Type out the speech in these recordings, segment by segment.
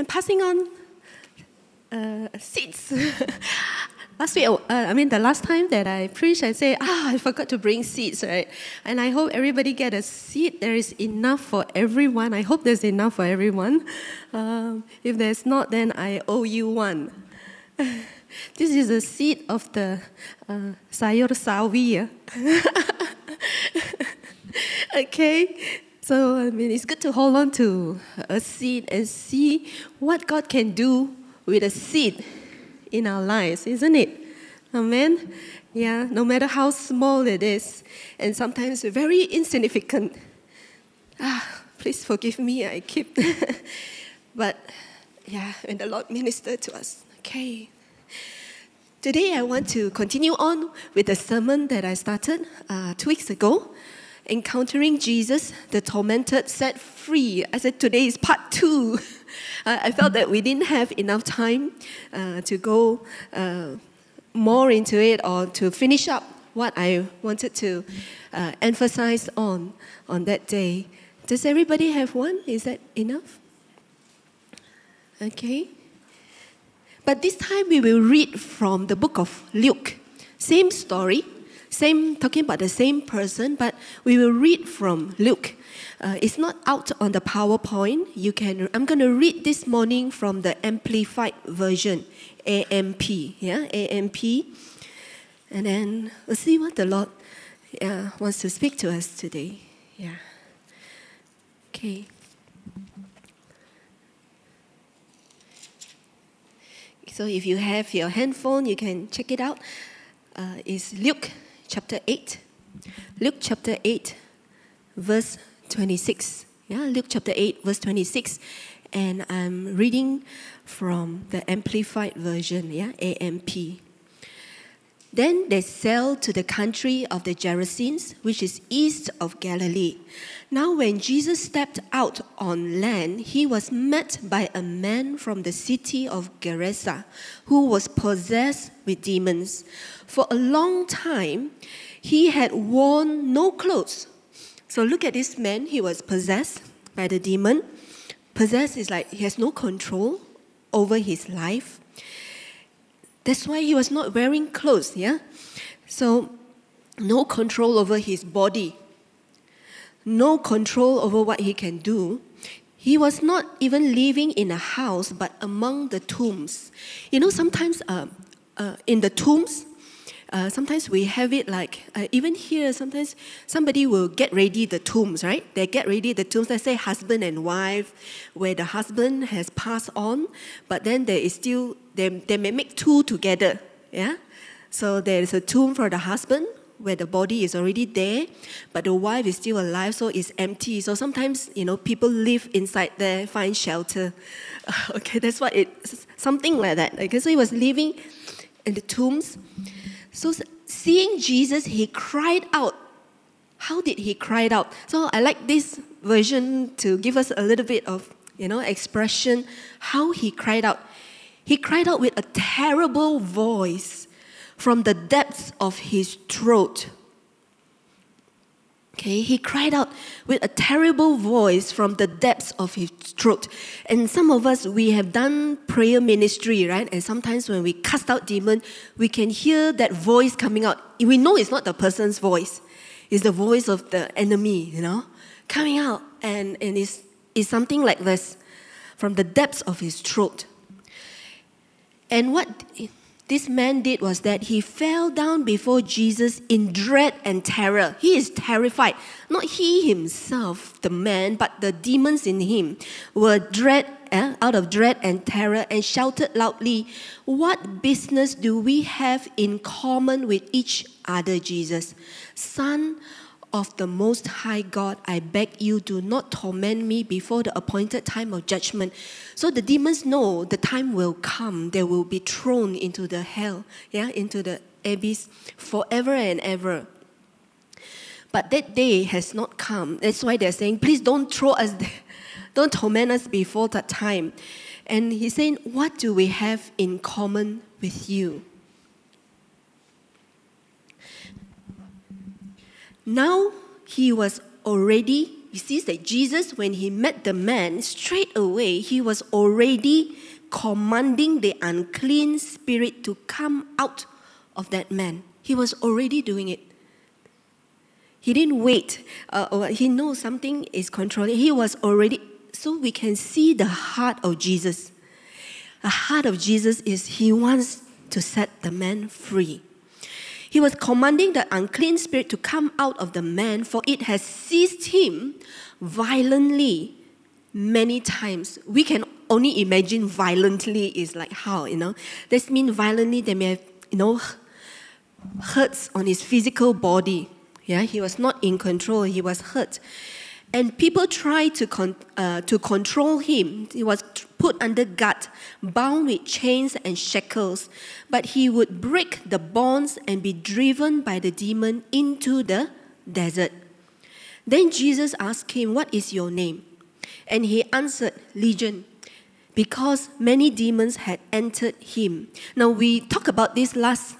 and passing on uh, seeds. last week, uh, I mean, the last time that I preached, I said, ah, I forgot to bring seats, right? And I hope everybody get a seat. There is enough for everyone. I hope there's enough for everyone. Um, if there's not, then I owe you one. this is a seed of the uh, Sayur Sawi. okay, so I mean, it's good to hold on to a seed and see what God can do with a seed in our lives, isn't it? Amen? Yeah, no matter how small it is, and sometimes very insignificant. Ah, please forgive me, I keep. but yeah, when the Lord ministered to us, okay. Today I want to continue on with the sermon that I started uh, two weeks ago. Encountering Jesus, the tormented, set free. I said today is part two. I felt that we didn't have enough time uh, to go uh, more into it or to finish up what I wanted to uh, emphasize on on that day. Does everybody have one? Is that enough? Okay. But this time we will read from the book of Luke. Same story, same talking about the same person, but we will read from Luke. Uh, it's not out on the PowerPoint. You can. I'm going to read this morning from the amplified version, AMP. Yeah, AMP. And then we'll see what the Lord uh, wants to speak to us today. Yeah. Okay. So if you have your handphone, you can check it out. Uh, it's Luke chapter 8. Luke chapter 8, verse 26. Yeah, Luke chapter 8, verse 26. And I'm reading from the Amplified Version, yeah, AMP. Then they sailed to the country of the Gerasenes, which is east of Galilee. Now, when Jesus stepped out on land, he was met by a man from the city of Gerasa who was possessed with demons. For a long time, he had worn no clothes. So, look at this man, he was possessed by the demon. Possessed is like he has no control over his life. That's why he was not wearing clothes, yeah? So, no control over his body, no control over what he can do. He was not even living in a house, but among the tombs. You know, sometimes uh, uh, in the tombs, uh, sometimes we have it like, uh, even here, sometimes somebody will get ready the tombs, right? They get ready the tombs, let's say husband and wife, where the husband has passed on, but then there is still, they, they may make two together, yeah? So there is a tomb for the husband, where the body is already there, but the wife is still alive, so it's empty. So sometimes, you know, people live inside there, find shelter. okay, that's what it's something like that. Okay, so he was living in the tombs. So seeing Jesus, he cried out. How did he cry out? So I like this version to give us a little bit of, you know, expression. How he cried out. He cried out with a terrible voice from the depths of his throat. Okay, he cried out with a terrible voice from the depths of his throat. And some of us, we have done prayer ministry, right? And sometimes when we cast out demon, we can hear that voice coming out. We know it's not the person's voice, it's the voice of the enemy, you know, coming out. And, and it's, it's something like this from the depths of his throat. And what this man did was that he fell down before Jesus in dread and terror. He is terrified. Not he himself, the man, but the demons in him were dread, eh, out of dread and terror and shouted loudly, What business do we have in common with each other, Jesus? Son of the Most High God, I beg you, do not torment me before the appointed time of judgment. So the demons know the time will come, they will be thrown into the hell, yeah, into the abyss forever and ever. But that day has not come. That's why they're saying, please don't throw us there. Don't torment us before that time. And he's saying, What do we have in common with you? Now he was already you see that Jesus, when he met the man, straight away he was already commanding the unclean spirit to come out of that man. He was already doing it. He didn't wait. Uh, he knows something is controlling. He was already. So we can see the heart of Jesus. The heart of Jesus is he wants to set the man free. He was commanding the unclean spirit to come out of the man, for it has seized him violently many times. We can only imagine violently is like how, you know. This means violently they may have, you know, hurts on his physical body. Yeah, he was not in control, he was hurt. And people tried to, con- uh, to control him. He was put under guard, bound with chains and shackles. But he would break the bonds and be driven by the demon into the desert. Then Jesus asked him, What is your name? And he answered, Legion, because many demons had entered him. Now, we talked about this last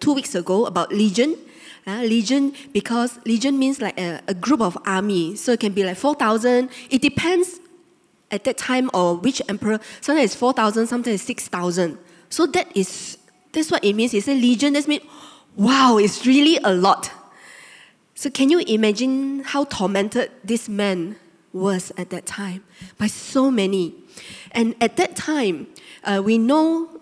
two weeks ago about legion. Uh, legion because legion means like a, a group of army, so it can be like four thousand. It depends at that time or which emperor. Sometimes it's four thousand, sometimes it's six thousand. So that is that's what it means. It's a legion. That means wow, it's really a lot. So can you imagine how tormented this man was at that time by so many? And at that time, uh, we know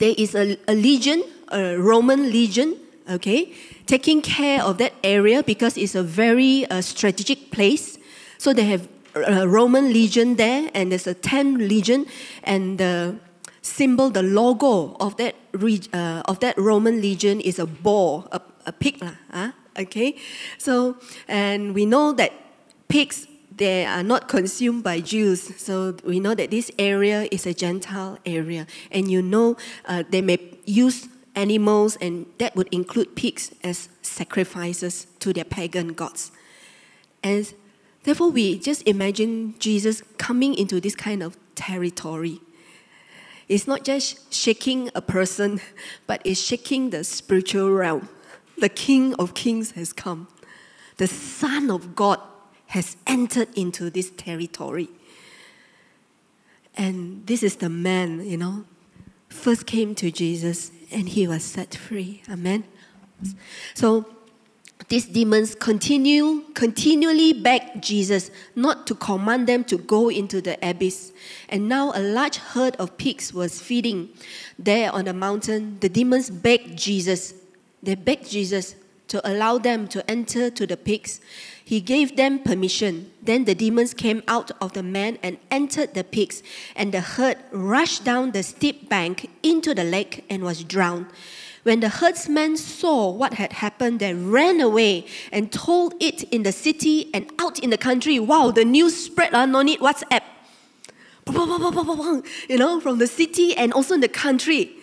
there is a, a legion, a Roman legion, okay, taking care of that area because it's a very uh, strategic place. So they have a Roman legion there, and there's a 10 legion, and the symbol, the logo of that, uh, of that Roman legion is a boar, a, a pig, lah, okay? So, and we know that pigs they are not consumed by Jews. So we know that this area is a Gentile area. And you know uh, they may use animals, and that would include pigs as sacrifices to their pagan gods. And therefore, we just imagine Jesus coming into this kind of territory. It's not just shaking a person, but it's shaking the spiritual realm. The King of Kings has come. The Son of God has entered into this territory. And this is the man, you know, first came to Jesus and he was set free. Amen. So these demons continue continually beg Jesus not to command them to go into the abyss. And now a large herd of pigs was feeding there on the mountain. The demons begged Jesus. They begged Jesus to allow them to enter to the pigs. He gave them permission. Then the demons came out of the man and entered the pigs, and the herd rushed down the steep bank into the lake and was drowned. When the herdsmen saw what had happened, they ran away and told it in the city and out in the country. Wow, the news spread, uh, no need WhatsApp. You know, from the city and also in the country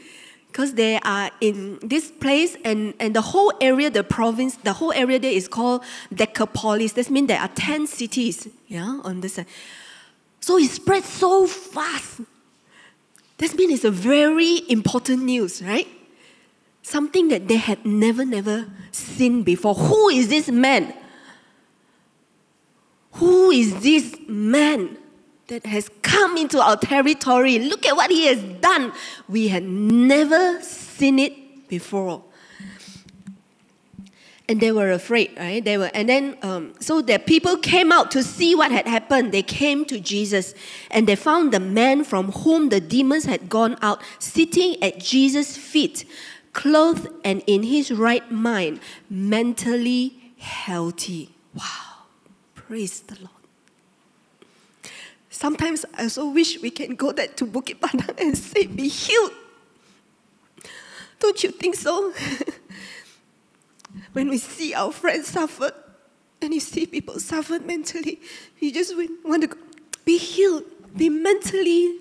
because they are in this place and, and the whole area, the province, the whole area there is called Decapolis. That means there are 10 cities yeah, on this side. So it spread so fast. That means it's a very important news, right? Something that they had never, never seen before. Who is this man? Who is this man? That has come into our territory. Look at what he has done. We had never seen it before. And they were afraid, right? They were, and then um, so the people came out to see what had happened. They came to Jesus, and they found the man from whom the demons had gone out sitting at Jesus' feet, clothed and in his right mind, mentally healthy. Wow! Praise the Lord. Sometimes I so wish we can go there to Bukit Padang and say, be healed. Don't you think so? when we see our friends suffer, and you see people suffer mentally, you just want to be healed, be mentally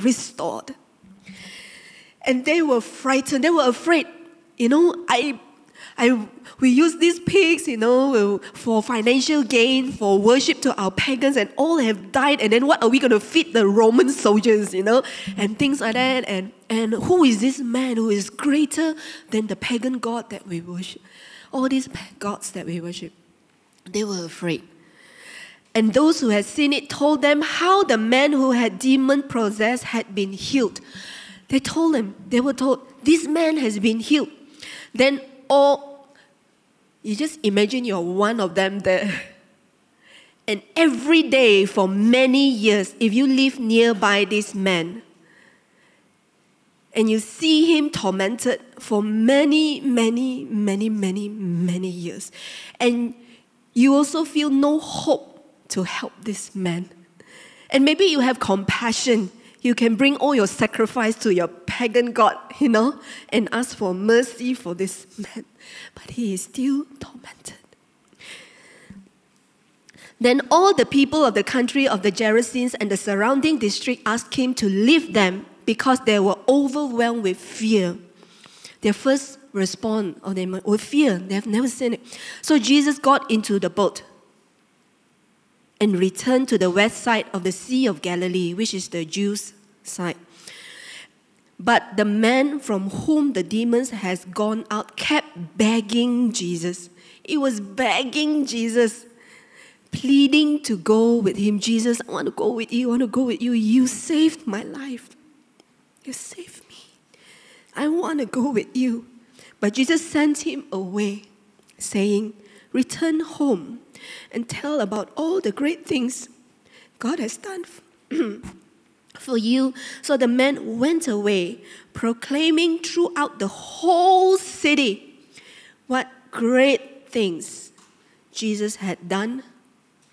restored. And they were frightened, they were afraid. You know, I I, we use these pigs, you know, for financial gain, for worship to our pagans, and all have died. And then what are we going to feed the Roman soldiers, you know, and things like that? And, and who is this man who is greater than the pagan god that we worship? All these gods that we worship, they were afraid. And those who had seen it told them how the man who had demon possessed had been healed. They told them, they were told, this man has been healed. Then all, you just imagine you're one of them there. And every day for many years, if you live nearby this man, and you see him tormented for many, many, many, many, many years. And you also feel no hope to help this man. And maybe you have compassion. You can bring all your sacrifice to your pagan God, you know, and ask for mercy for this man. But he is still tormented. Then all the people of the country of the Gerasenes and the surrounding district asked him to leave them because they were overwhelmed with fear. Their first response of them with fear. They have never seen it. So Jesus got into the boat and returned to the west side of the Sea of Galilee, which is the Jews' side. But the man from whom the demons has gone out kept begging Jesus. He was begging Jesus, pleading to go with him. Jesus, I want to go with you. I want to go with you. You saved my life. You saved me. I want to go with you. But Jesus sent him away, saying, Return home and tell about all the great things God has done for you. So the man went away, proclaiming throughout the whole city what great things Jesus had done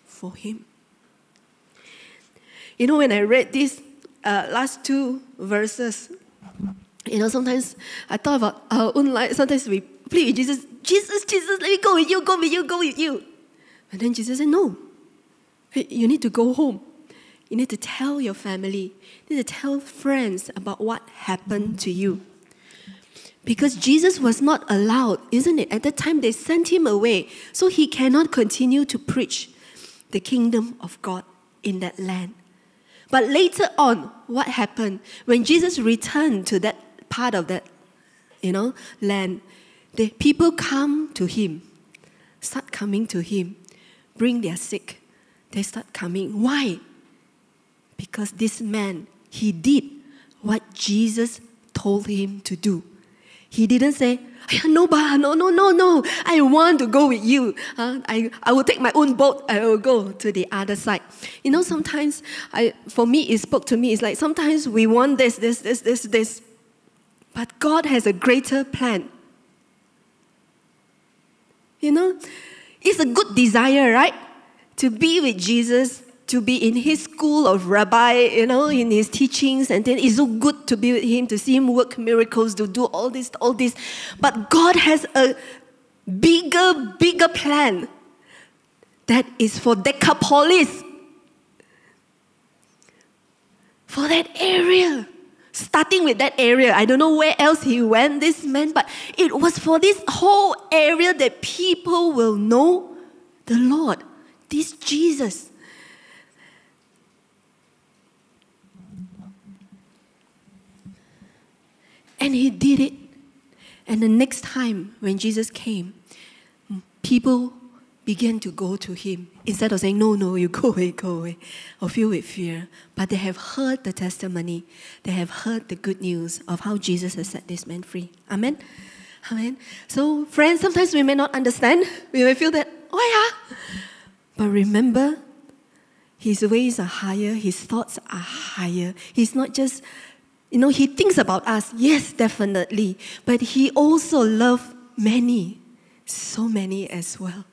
for him. You know, when I read these uh, last two verses, you know, sometimes I thought about our own life. Sometimes we plead with Jesus, Jesus, Jesus, let me go with you, go with you, go with you. And then Jesus said, No, you need to go home. You need to tell your family, you need to tell friends about what happened to you. Because Jesus was not allowed, isn't it? At that time, they sent him away. So he cannot continue to preach the kingdom of God in that land. But later on, what happened? When Jesus returned to that part of that, you know, land, the people come to him, start coming to him, bring their sick. They start coming. Why? Because this man, he did what Jesus told him to do. He didn't say, no, no, no, no, no. I want to go with you. Uh, I, I will take my own boat. I will go to the other side. You know, sometimes, I, for me, it spoke to me. It's like sometimes we want this, this, this, this, this. But God has a greater plan. You know, it's a good desire, right? To be with Jesus, to be in his school of rabbi, you know, in his teachings, and then it's so good to be with him, to see him work miracles, to do all this, all this. But God has a bigger, bigger plan that is for Decapolis, for that area. Starting with that area, I don't know where else he went, this man, but it was for this whole area that people will know the Lord, this Jesus. And he did it. And the next time when Jesus came, people began to go to him instead of saying, No, no, you go away, go away, or filled with fear. But they have heard the testimony, they have heard the good news of how Jesus has set this man free. Amen. Amen. So, friends, sometimes we may not understand. We may feel that, oh yeah. But remember, his ways are higher, his thoughts are higher. He's not just you know, he thinks about us, yes, definitely. But he also loved many, so many as well.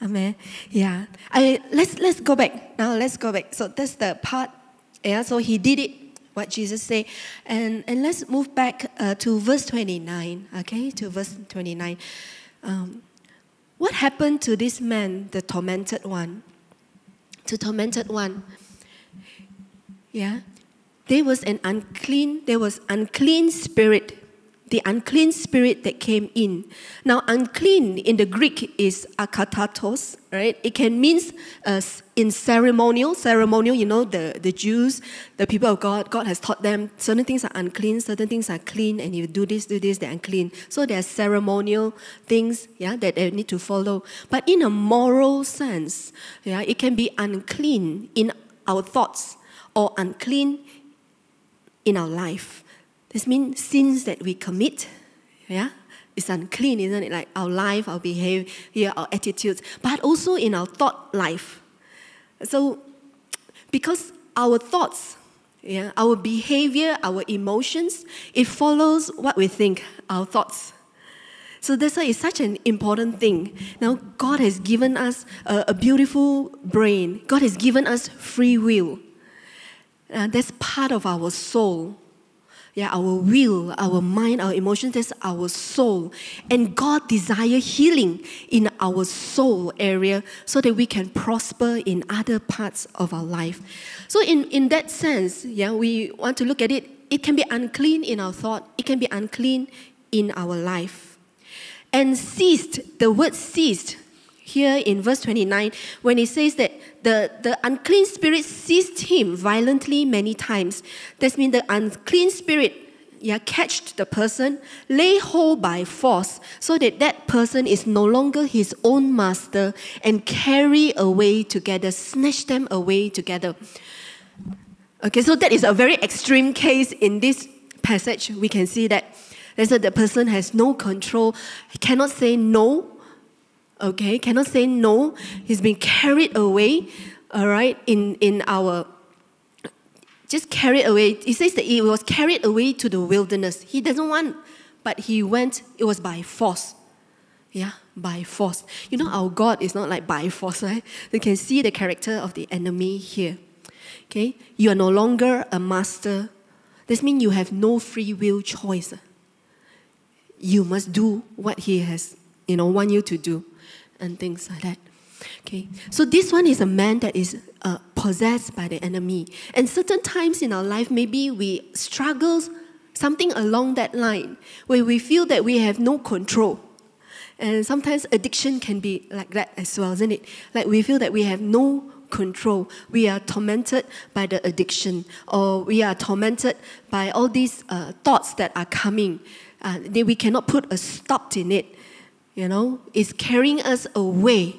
Amen. Yeah. I, let's, let's go back. Now let's go back. So that's the part. Yeah, so he did it, what Jesus said. And, and let's move back uh, to verse 29. Okay, to verse 29. Um, what happened to this man, the tormented one? To tormented one. Yeah there was an unclean, there was unclean spirit the unclean spirit that came in. Now, unclean in the Greek is akathartos, right? It can mean uh, in ceremonial, ceremonial, you know, the, the Jews, the people of God, God has taught them certain things are unclean, certain things are clean, and you do this, do this, they're unclean. So there are ceremonial things, yeah, that they need to follow. But in a moral sense, yeah, it can be unclean in our thoughts or unclean in our life. This means sins that we commit, yeah, it's unclean, isn't it? Like our life, our behavior, our attitudes, but also in our thought life. So, because our thoughts, yeah, our behavior, our emotions, it follows what we think, our thoughts. So that's why it's such an important thing. Now, God has given us a, a beautiful brain. God has given us free will. Uh, that's part of our soul yeah, our will, our mind, our emotions, that's our soul. And God desire healing in our soul area so that we can prosper in other parts of our life. So in, in that sense, yeah, we want to look at it. It can be unclean in our thought, it can be unclean in our life. And ceased, the word ceased here in verse 29 when it says that the, the unclean spirit seized him violently many times. That means the unclean spirit yeah, catched the person, lay hold by force, so that that person is no longer his own master, and carry away together, snatch them away together. Okay, so that is a very extreme case in this passage. We can see that. that the person has no control, cannot say no, okay, cannot say no. He's been carried away, all right, in, in our, just carried away. he says that he was carried away to the wilderness. He doesn't want, but he went, it was by force. Yeah, by force. You know, our God is not like by force, right? You can see the character of the enemy here. Okay, you are no longer a master. This means you have no free will choice. You must do what he has, you know, want you to do and things like that. Okay, so this one is a man that is uh, possessed by the enemy, and certain times in our life, maybe we struggle something along that line where we feel that we have no control. And sometimes addiction can be like that as well, isn't it? Like we feel that we have no control. We are tormented by the addiction, or we are tormented by all these uh, thoughts that are coming. Uh, we cannot put a stop in it you know, is carrying us away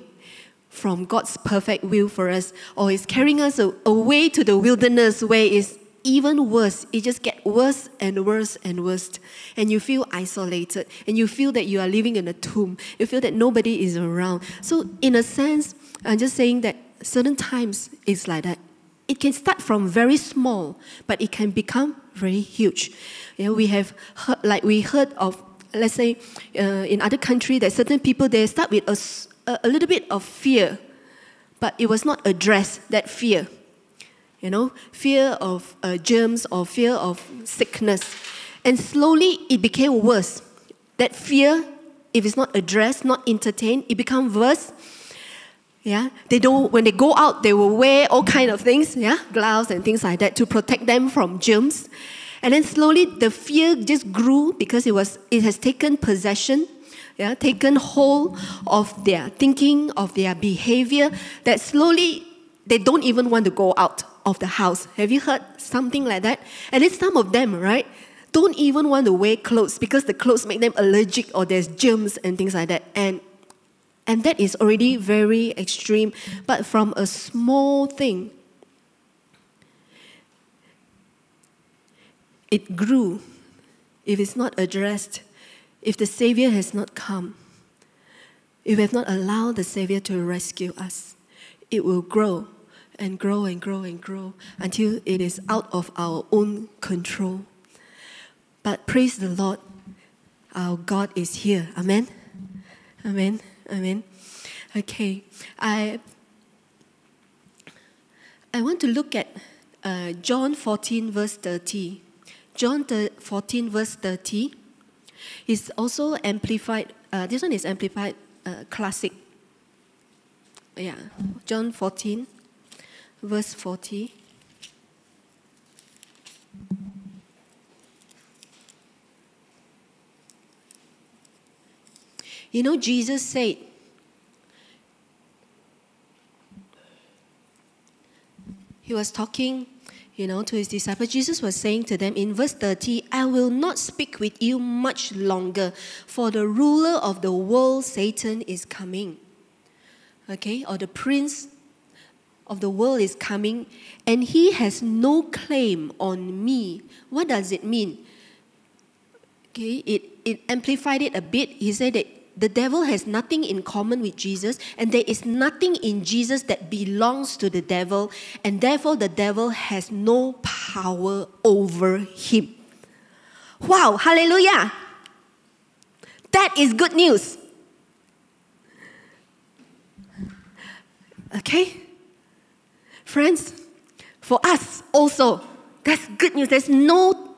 from God's perfect will for us, or is carrying us away to the wilderness where it's even worse. It just gets worse and worse and worse. And you feel isolated, and you feel that you are living in a tomb. You feel that nobody is around. So, in a sense, I'm just saying that certain times it's like that. It can start from very small, but it can become very huge. You know, we have heard, like we heard of let's say uh, in other country that certain people they start with a, a little bit of fear but it was not addressed that fear. You know fear of uh, germs or fear of sickness. And slowly it became worse. That fear if it's not addressed not entertained it becomes worse. Yeah? They don't when they go out they will wear all kind of things yeah? Gloves and things like that to protect them from germs and then slowly the fear just grew because it, was, it has taken possession, yeah, taken hold of their thinking, of their behavior, that slowly they don't even want to go out of the house. Have you heard something like that? And it's some of them, right? Don't even want to wear clothes because the clothes make them allergic or there's germs and things like that. And and that is already very extreme. But from a small thing, it grew if it's not addressed, if the Savior has not come, if we have not allowed the Savior to rescue us, it will grow and grow and grow and grow until it is out of our own control. But praise the Lord, our God is here. Amen. Amen. Amen. Okay, I I want to look at uh, John 14, verse 30. John 14, verse 30 is also amplified. Uh, this one is amplified uh, classic. Yeah, John 14, verse 40. You know, Jesus said, he was talking, you know, to his disciples. Jesus was saying to them in verse 30, I will not speak with you much longer, for the ruler of the world, Satan, is coming. Okay, or the prince of the world is coming, and he has no claim on me. What does it mean? Okay, it, it amplified it a bit. He said that the devil has nothing in common with Jesus, and there is nothing in Jesus that belongs to the devil, and therefore the devil has no power over him. Wow, hallelujah! That is good news. Okay? Friends, for us also, that's good news. There's no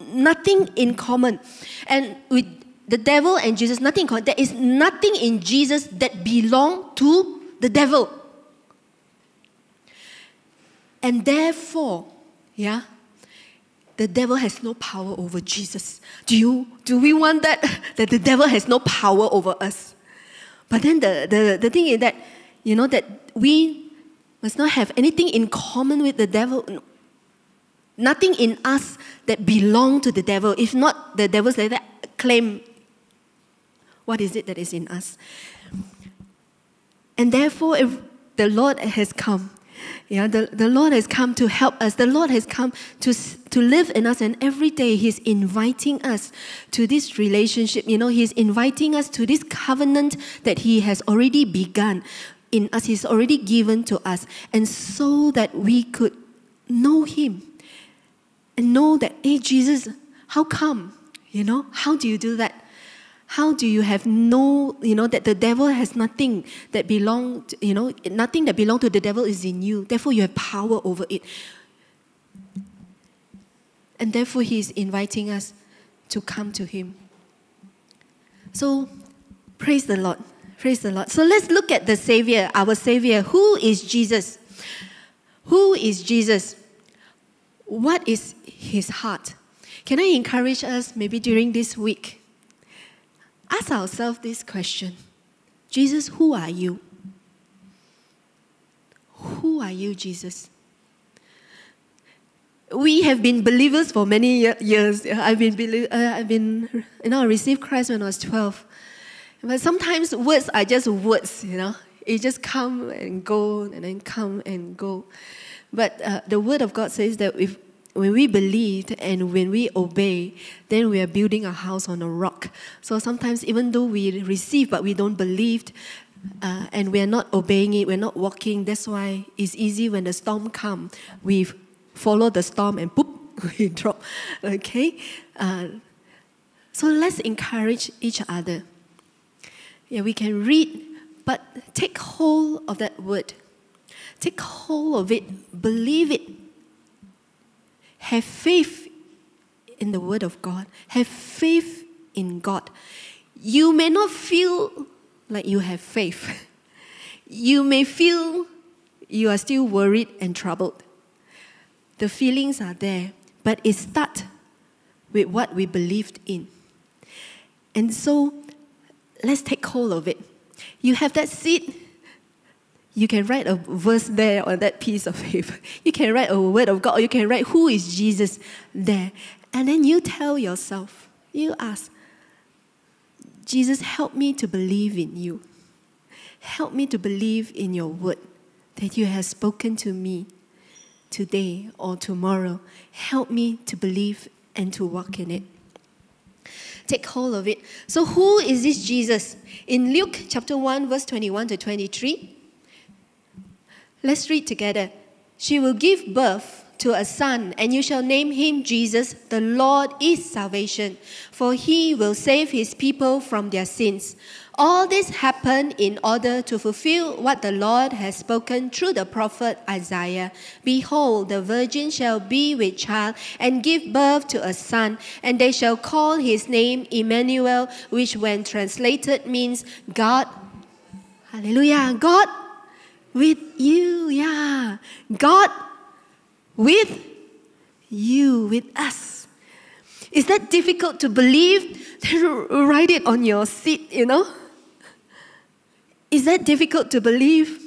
nothing in common. And with the devil and Jesus, nothing in. There is nothing in Jesus that belong to the devil. And therefore, yeah, the devil has no power over Jesus. Do you do we want that? That the devil has no power over us. But then the, the, the thing is that, you know, that we must not have anything in common with the devil. Nothing in us that belong to the devil. If not, the devil's like that claim what is it that is in us. And therefore, if the Lord has come, yeah, the, the Lord has come to help us. The Lord has come to, to live in us, and every day He's inviting us to this relationship. You know, He's inviting us to this covenant that He has already begun in us, He's already given to us, and so that we could know Him and know that, hey, Jesus, how come? You know, how do you do that? How do you have no, you know, that the devil has nothing that belong, you know, nothing that belong to the devil is in you. Therefore, you have power over it. And therefore, he is inviting us to come to him. So, praise the Lord. Praise the Lord. So let's look at the Savior, our Savior. Who is Jesus? Who is Jesus? What is his heart? Can I encourage us maybe during this week? Ask ourselves this question Jesus, who are you? Who are you, Jesus? We have been believers for many years. I've been, uh, I've been, you know, I received Christ when I was 12. But sometimes words are just words, you know. It just come and go and then come and go. But uh, the Word of God says that if when we believe and when we obey, then we are building a house on a rock. So sometimes, even though we receive but we don't believe, uh, and we are not obeying it, we're not walking. That's why it's easy when the storm comes, we follow the storm and boop, we drop. Okay, uh, so let's encourage each other. Yeah, we can read, but take hold of that word. Take hold of it, believe it, have faith in the Word of God. Have faith in God. You may not feel like you have faith. You may feel you are still worried and troubled. The feelings are there, but it starts with what we believed in. And so let's take hold of it. You have that seed you can write a verse there on that piece of paper. You can write a word of God, or you can write who is Jesus there. And then you tell yourself, you ask, Jesus, help me to believe in you. Help me to believe in your word that you have spoken to me today or tomorrow. Help me to believe and to walk in it. Take hold of it. So, who is this Jesus? In Luke chapter 1, verse 21 to 23, Let's read together. She will give birth to a son, and you shall name him Jesus. The Lord is salvation, for he will save his people from their sins. All this happened in order to fulfill what the Lord has spoken through the prophet Isaiah. Behold, the virgin shall be with child and give birth to a son, and they shall call his name Emmanuel, which when translated means God. Hallelujah. God with you, yeah. God with you, with us. Is that difficult to believe? Write it on your seat, you know? Is that difficult to believe?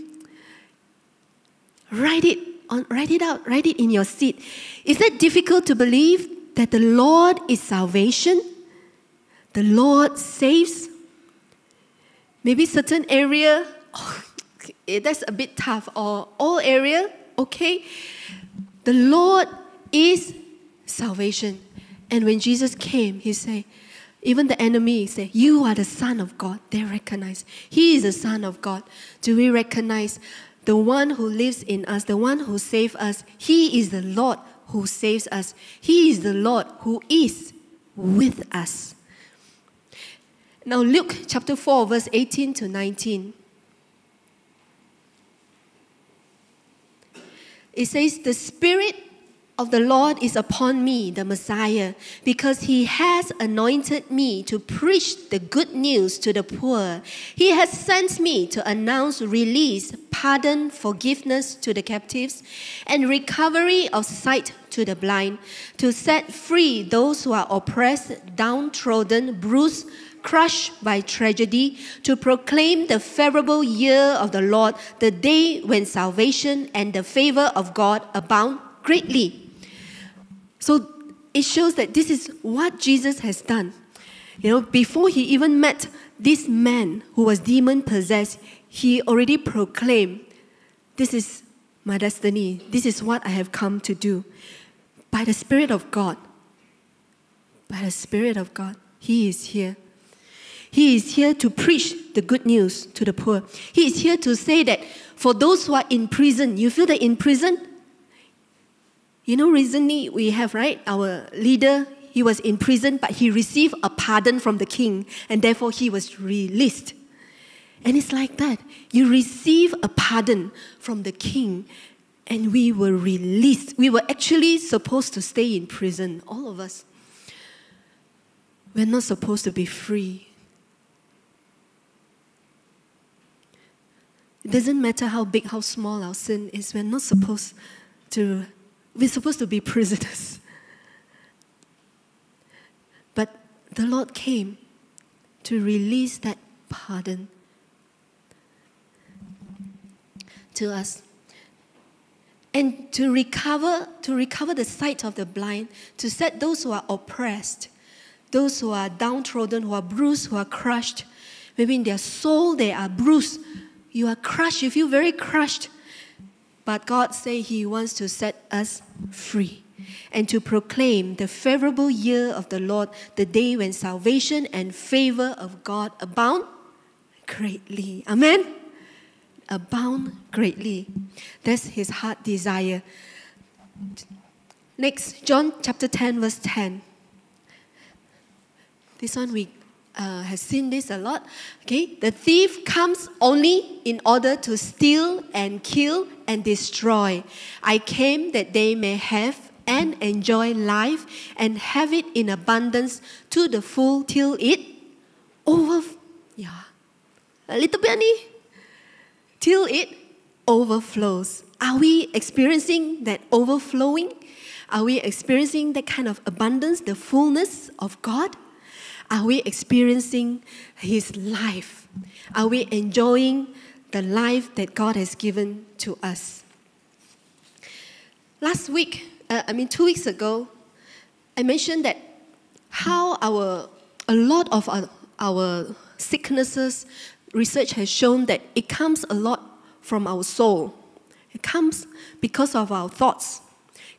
Write it on, write it out, write it in your seat. Is that difficult to believe that the Lord is salvation? The Lord saves? Maybe certain area, oh, Eh, that's a bit tough, or all area, okay. The Lord is salvation. And when Jesus came, he said, even the enemy say, You are the Son of God. They recognize He is the Son of God. Do we recognize the one who lives in us, the one who saved us? He is the Lord who saves us. He is the Lord who is with us. Now, Luke chapter 4, verse 18 to 19. It says, The Spirit of the Lord is upon me, the Messiah, because he has anointed me to preach the good news to the poor. He has sent me to announce release, pardon, forgiveness to the captives, and recovery of sight to the blind, to set free those who are oppressed, downtrodden, bruised, crushed by tragedy, to proclaim the favorable year of the Lord, the day when salvation and the favor of God abound greatly. So it shows that this is what Jesus has done. You know, before he even met this man who was demon possessed, he already proclaimed, This is my destiny. This is what I have come to do. By the Spirit of God, by the Spirit of God, he is here. He is here to preach the good news to the poor. He is here to say that for those who are in prison, you feel that in prison, you know, recently we have, right, our leader, he was in prison, but he received a pardon from the king, and therefore he was released. And it's like that. You receive a pardon from the king, and we were released. We were actually supposed to stay in prison, all of us. We're not supposed to be free. It doesn't matter how big, how small our sin is, we're not supposed to we're supposed to be prisoners. But the Lord came to release that pardon to us and to recover to recover the sight of the blind to set those who are oppressed those who are downtrodden who are bruised who are crushed maybe in their soul they are bruised you are crushed you feel very crushed but God said He wants to set us free and to proclaim the favorable year of the Lord, the day when salvation and favor of God abound greatly. Amen? Abound greatly. That's His heart desire. Next, John chapter 10, verse 10. This one we uh, has seen this a lot. Okay, the thief comes only in order to steal and kill and destroy. I came that they may have and enjoy life and have it in abundance to the full till it over. Yeah, a little bit only till it overflows. Are we experiencing that overflowing? Are we experiencing that kind of abundance, the fullness of God? Are we experiencing His life? Are we enjoying the life that God has given to us? Last week, uh, I mean, two weeks ago, I mentioned that how our a lot of our, our sicknesses, research has shown that it comes a lot from our soul. It comes because of our thoughts,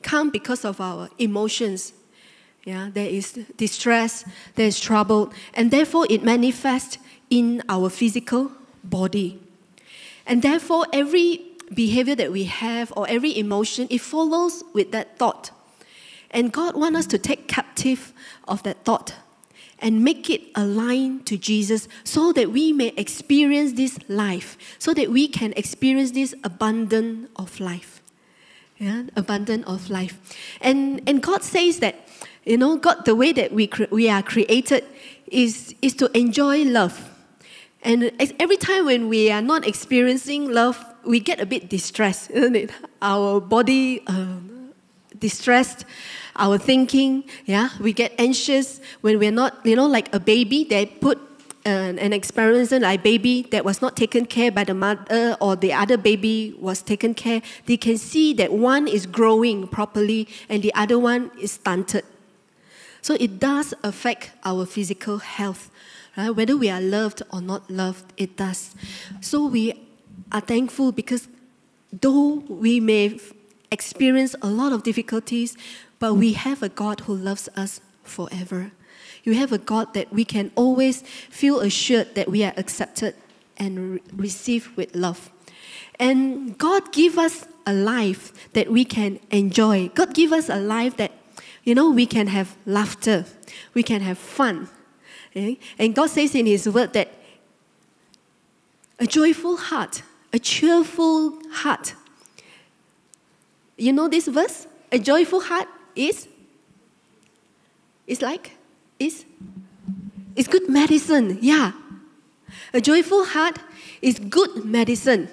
come because of our emotions, yeah, there is distress, there is trouble, and therefore it manifests in our physical body. And therefore, every behavior that we have or every emotion, it follows with that thought. And God wants us to take captive of that thought and make it align to Jesus so that we may experience this life, so that we can experience this abundance of life. Yeah, abundance of life. And, and God says that you know, God, the way that we, cre- we are created is, is to enjoy love. And every time when we are not experiencing love, we get a bit distressed, isn't it? Our body um, distressed, our thinking, yeah, we get anxious when we're not, you know, like a baby, they put an, an experiment like baby that was not taken care by the mother or the other baby was taken care, they can see that one is growing properly and the other one is stunted. So it does affect our physical health. Right? Whether we are loved or not loved, it does. So we are thankful because though we may experience a lot of difficulties, but we have a God who loves us forever. You have a God that we can always feel assured that we are accepted and re- receive with love. And God give us a life that we can enjoy. God give us a life that, you know, we can have laughter, we can have fun. Okay? And God says in His word that a joyful heart, a cheerful heart. You know this verse? A joyful heart is is like is is good medicine. Yeah. A joyful heart is good medicine.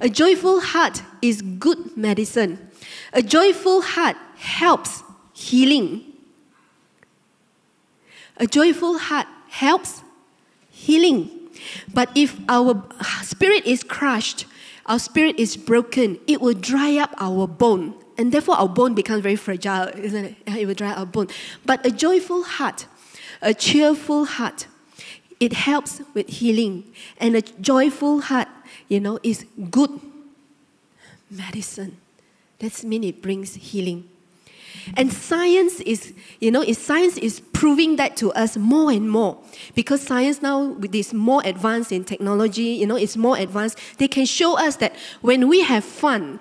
A joyful heart is good medicine. A joyful heart helps healing. A joyful heart helps healing. But if our spirit is crushed, our spirit is broken, it will dry up our bone. And therefore, our bone becomes very fragile, isn't it? It will dry our bone. But a joyful heart, a cheerful heart, it helps with healing. And a joyful heart, you know, is good medicine. That means it brings healing. And science is, you know, science is proving that to us more and more. Because science now is more advanced in technology, you know, it's more advanced. They can show us that when we have fun,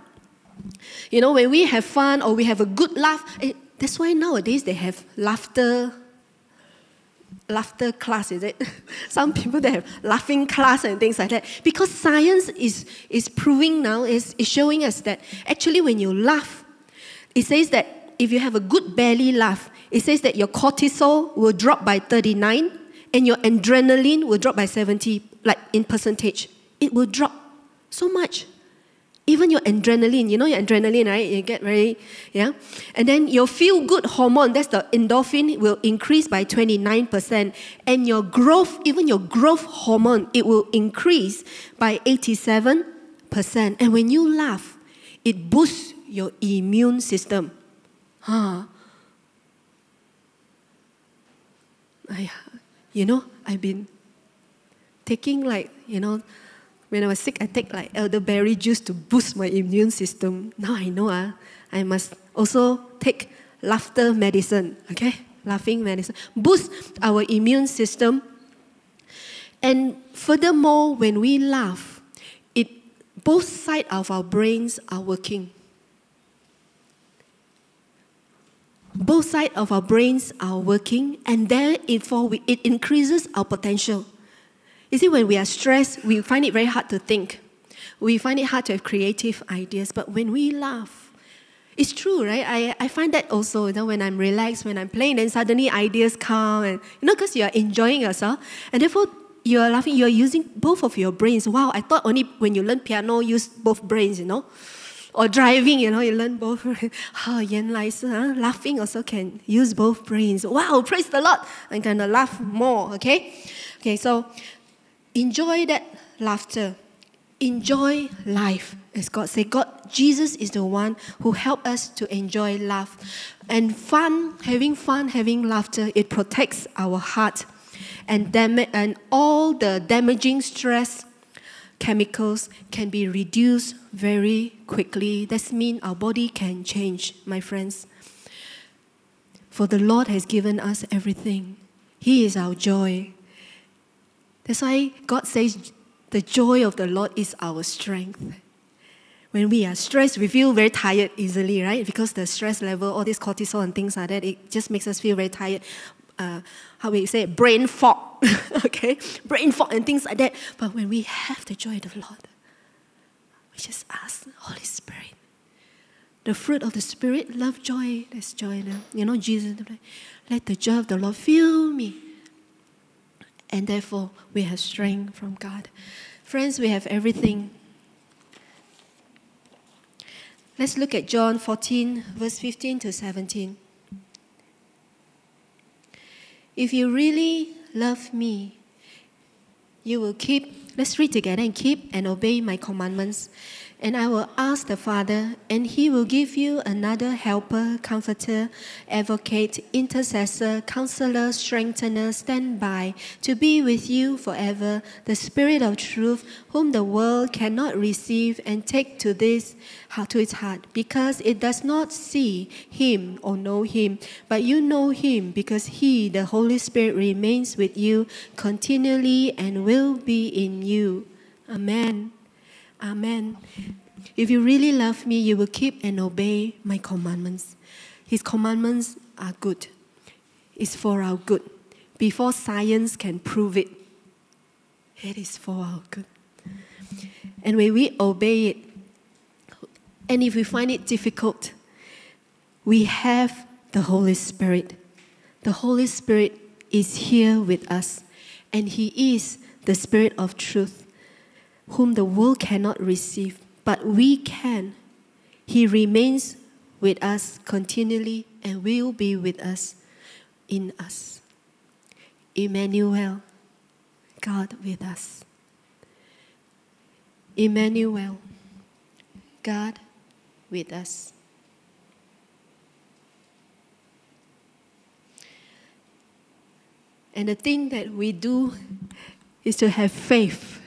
you know, when we have fun or we have a good laugh, it, eh, that's why nowadays they have laughter laughter class, is it? Some people they have laughing class and things like that. Because science is, is proving now, is, is showing us that actually when you laugh, it says that if you have a good belly laugh, it says that your cortisol will drop by 39 and your adrenaline will drop by 70, like in percentage. It will drop so much. Even your adrenaline, you know your adrenaline, right? You get very, yeah? And then your feel good hormone, that's the endorphin, will increase by 29%. And your growth, even your growth hormone, it will increase by 87%. And when you laugh, it boosts your immune system. Huh? I, you know, I've been taking like, you know, when I was sick, I take like elderberry juice to boost my immune system. Now I know uh, I must also take laughter medicine, okay? Laughing medicine. Boost our immune system. And furthermore, when we laugh, it both sides of our brains are working. both sides of our brains are working, and therefore it increases our potential. You see, when we are stressed, we find it very hard to think. We find it hard to have creative ideas. But when we laugh, it's true, right? I, I find that also, you know, when I'm relaxed, when I'm playing, then suddenly ideas come and you know, because you're enjoying yourself. And therefore you're laughing, you're using both of your brains. Wow, I thought only when you learn piano, use both brains, you know. Or driving, you know, you learn both. Ah, oh, Yen Lai huh? laughing also can use both brains. Wow, praise the Lord. I'm gonna laugh more, okay? Okay, so enjoy that laughter. Enjoy life. As God said, God, Jesus is the one who helped us to enjoy laugh. And fun, having fun, having laughter, it protects our heart. And, dam- and all the damaging stress chemicals can be reduced very quickly. That means our body can change, my friends. For the Lord has given us everything. He is our joy. That's why God says the joy of the Lord is our strength. When we are stressed, we feel very tired easily, right? Because the stress level, all this cortisol and things like that, it just makes us feel very tired uh, how we say, brain fog, okay? Brain fog and things like that. But when we have the joy of the Lord, we just ask, Holy Spirit, the fruit of the Spirit, love, joy, that's joy. You know, Jesus, let the joy of the Lord fill me. And therefore, we have strength from God. Friends, we have everything. Let's look at John 14, verse 15 to 17. If you really love me, you will keep, let's read together and keep and obey my commandments. And I will ask the Father, and he will give you another helper, comforter, advocate, intercessor, counselor, strengthener, stand by to be with you forever, the Spirit of truth, whom the world cannot receive and take to this to its heart, because it does not see him or know him, but you know him, because he, the Holy Spirit, remains with you continually and will be in you. Amen. Amen. If you really love me, you will keep and obey my commandments. His commandments are good, it's for our good. Before science can prove it, it is for our good. And when we obey it, and if we find it difficult, we have the Holy Spirit. The Holy Spirit is here with us, and He is the Spirit of truth whom the world cannot receive, but we can. He remains with us continually and will be with us in us. Emmanuel, God with us. Emmanuel, God with us. And the thing that we do is to have faith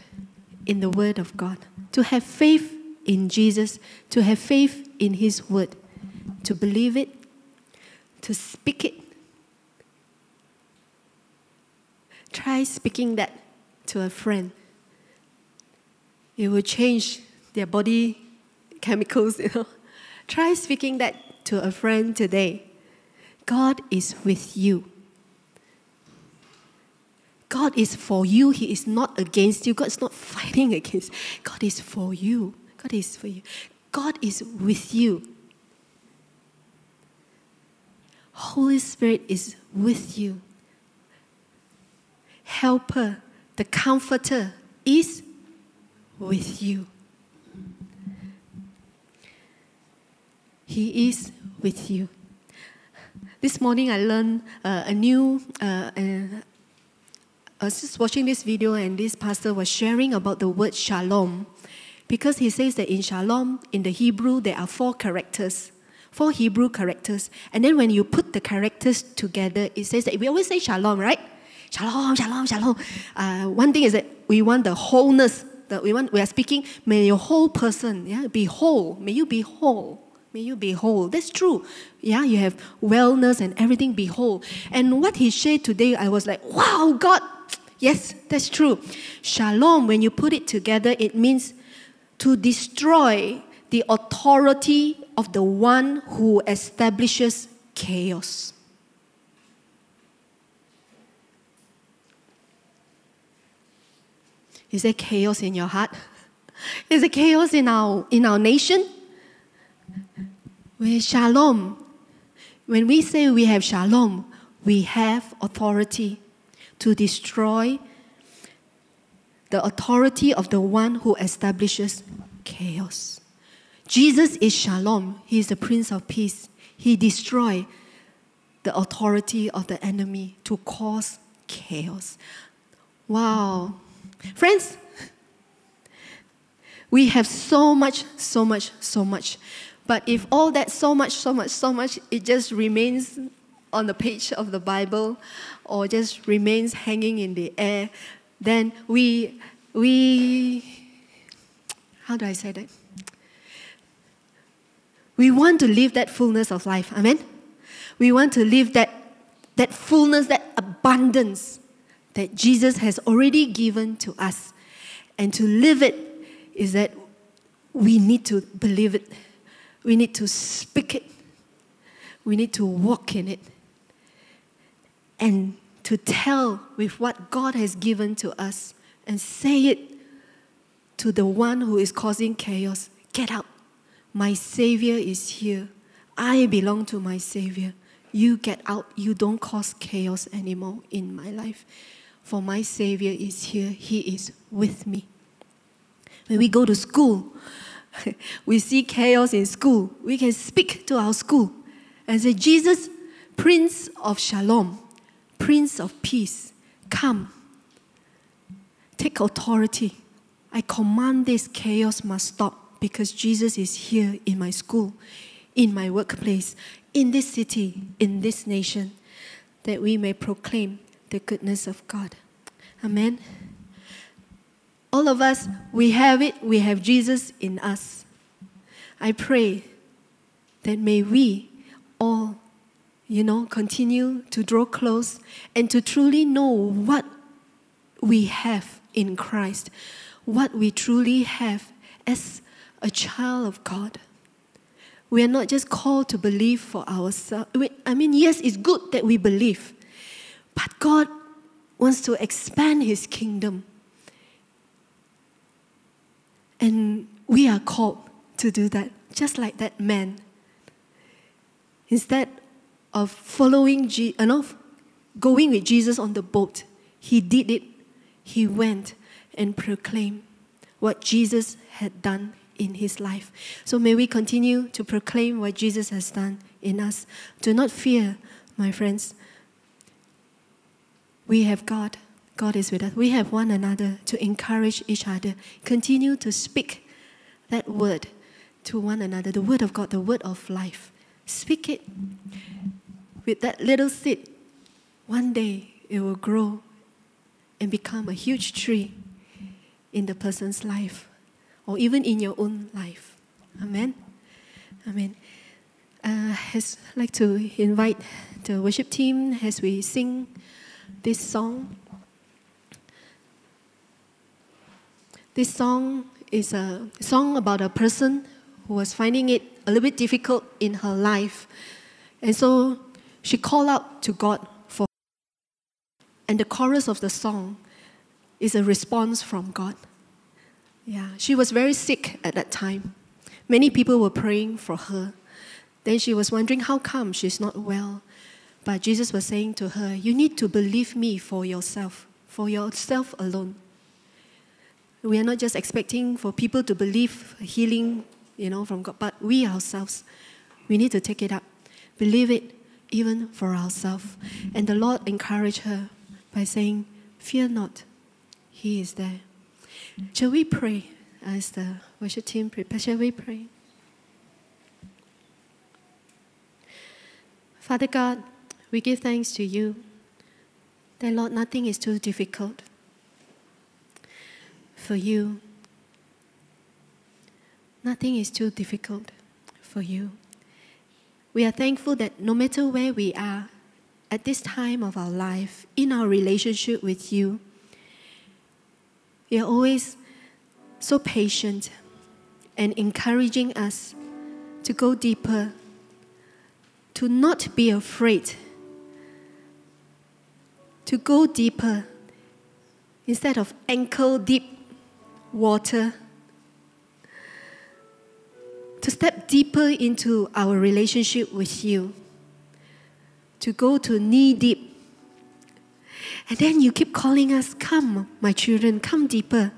in the Word of God, to have faith in Jesus, to have faith in His Word, to believe it, to speak it. Try speaking that to a friend. It will change their body chemicals, you know. Try speaking that to a friend today. God is with you. God is for you. He is not against you. God is not fighting against. God is for you. God is for you. God is with you. Holy Spirit is with you. Helper, the comforter is with you. He is with you. This morning I learned uh, a new uh, uh, I was just watching this video, and this pastor was sharing about the word shalom. Because he says that in shalom, in the Hebrew, there are four characters, four Hebrew characters. And then when you put the characters together, it says that we always say shalom, right? Shalom, shalom, shalom. Uh, one thing is that we want the wholeness. That we want. We are speaking. May your whole person, yeah, be whole. May you be whole. May you be whole. That's true. Yeah, you have wellness and everything be whole. And what he shared today, I was like, wow, God, Yes, that's true. Shalom, when you put it together, it means to destroy the authority of the one who establishes chaos. Is there chaos in your heart? Is there chaos in our, in our nation? With shalom, when we say we have shalom, we have authority to destroy the authority of the one who establishes chaos. Jesus is Shalom, He is the Prince of Peace. He destroyed the authority of the enemy to cause chaos. Wow. Friends, we have so much, so much, so much. But if all that so much, so much, so much, it just remains on the page of the Bible or just remains hanging in the air, then we, we, how do I say that? We want to live that fullness of life. Amen? We want to live that, that fullness, that abundance that Jesus has already given to us. And to live it is that we need to believe it, we need to speak it, we need to walk in it and to tell with what God has given to us and say it to the one who is causing chaos get out. My Savior is here. I belong to my Savior. You get out. You don't cause chaos anymore in my life. For my Savior is here. He is with me. When we go to school, we see chaos in school. We can speak to our school and say, Jesus, Prince of Shalom, Prince of Peace, Come, take authority. I command this chaos must stop because Jesus is here in my school, in my workplace, in this city, in this nation, that we may proclaim the goodness of God. Amen. All of us, we have it, we have Jesus in us. I pray that may we all, you know, continue to draw close and to truly know what we have in Christ, what we truly have as a child of God. We are not just called to believe for ourselves. I mean, yes, it's good that we believe, but God wants to expand His kingdom. And we are called to do that, just like that man. Instead of following, Je- uh, going with Jesus on the boat, he did it. He went and proclaimed what Jesus had done in his life. So may we continue to proclaim what Jesus has done in us. Do not fear, my friends. We have God. God is with us. We have one another to encourage each other. Continue to speak that word to one another, the word of God, the word of life. Speak it. With that little seed, one day it will grow and become a huge tree in the person's life or even in your own life. Amen. Amen. Uh, I'd like to invite the worship team as we sing this song. This song is a song about a person who was finding it a little bit difficult in her life. And so she called out to God for and the chorus of the song is a response from God. Yeah, she was very sick at that time. Many people were praying for her. Then she was wondering how come she's not well. But Jesus was saying to her, You need to believe me for yourself, for yourself alone. We are not just expecting for people to believe healing, you know, from God, but we ourselves, we need to take it up. Believe it even for ourselves. And the Lord encouraged her by saying, Fear not, He is there. Shall we pray as the worship team prepares? Shall we pray? Father God, we give thanks to you that, Lord, nothing is too difficult for you. Nothing is too difficult for you. We are thankful that no matter where we are at this time of our life, in our relationship with you, you're always so patient and encouraging us to go deeper, to not be afraid, to go deeper instead of ankle deep water, to step deeper into our relationship with you, to go to knee deep and then you keep calling us, Come, my children, come deeper.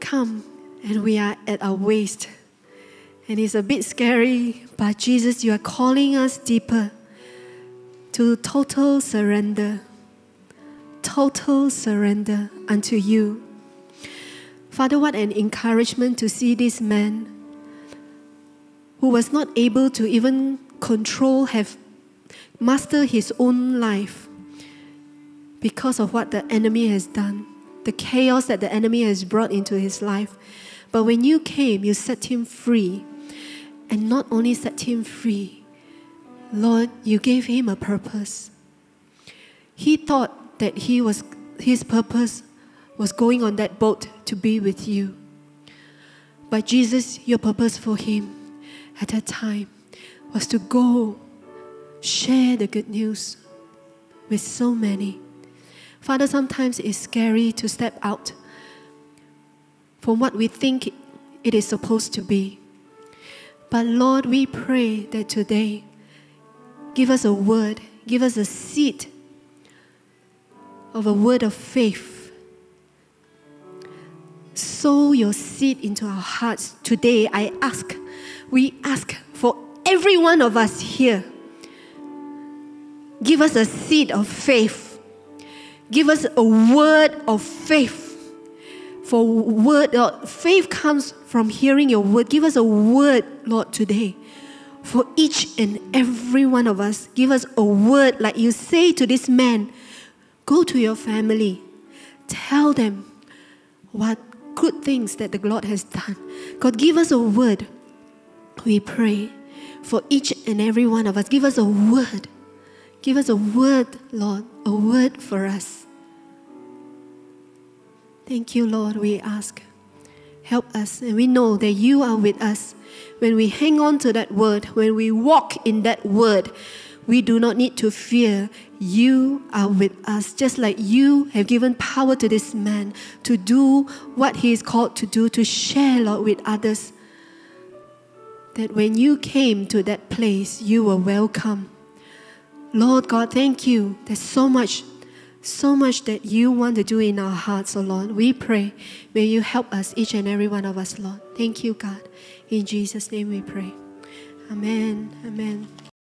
Come. And we are at our waist. And it's a bit scary, but Jesus, you are calling us deeper to total surrender. Total surrender unto you. Father, what an encouragement to see this man who was not able to even control, have master his own life because of what the enemy has done, the chaos that the enemy has brought into his life. But when you came, you set him free. And not only set him free, Lord, you gave him a purpose. He thought that he was, his purpose was going on that boat to be with you. But Jesus, your purpose for him at that time was to go share the good news with so many. Father, sometimes it's scary to step out from what we think it is supposed to be. But Lord, we pray that today, give us a word, give us a seed of a word of faith. Sow your seed into our hearts. Today, I ask, we ask for every one of us here. Give us a seed of faith Give us a word of faith. For word, Lord, faith comes from hearing your word. Give us a word, Lord, today. For each and every one of us, give us a word like you say to this man go to your family, tell them what good things that the Lord has done. God, give us a word. We pray for each and every one of us. Give us a word. Give us a word, Lord, a word for us. Thank you, Lord, we ask. Help us, and we know that you are with us. When we hang on to that word, when we walk in that word, we do not need to fear. You are with us, just like you have given power to this man to do what he is called to do, to share, Lord, with others. That when you came to that place, you were welcome. Lord God, thank you. There's so much, so much that you want to do in our hearts, oh Lord. We pray. May you help us, each and every one of us, Lord. Thank you, God. In Jesus' name we pray. Amen. Amen.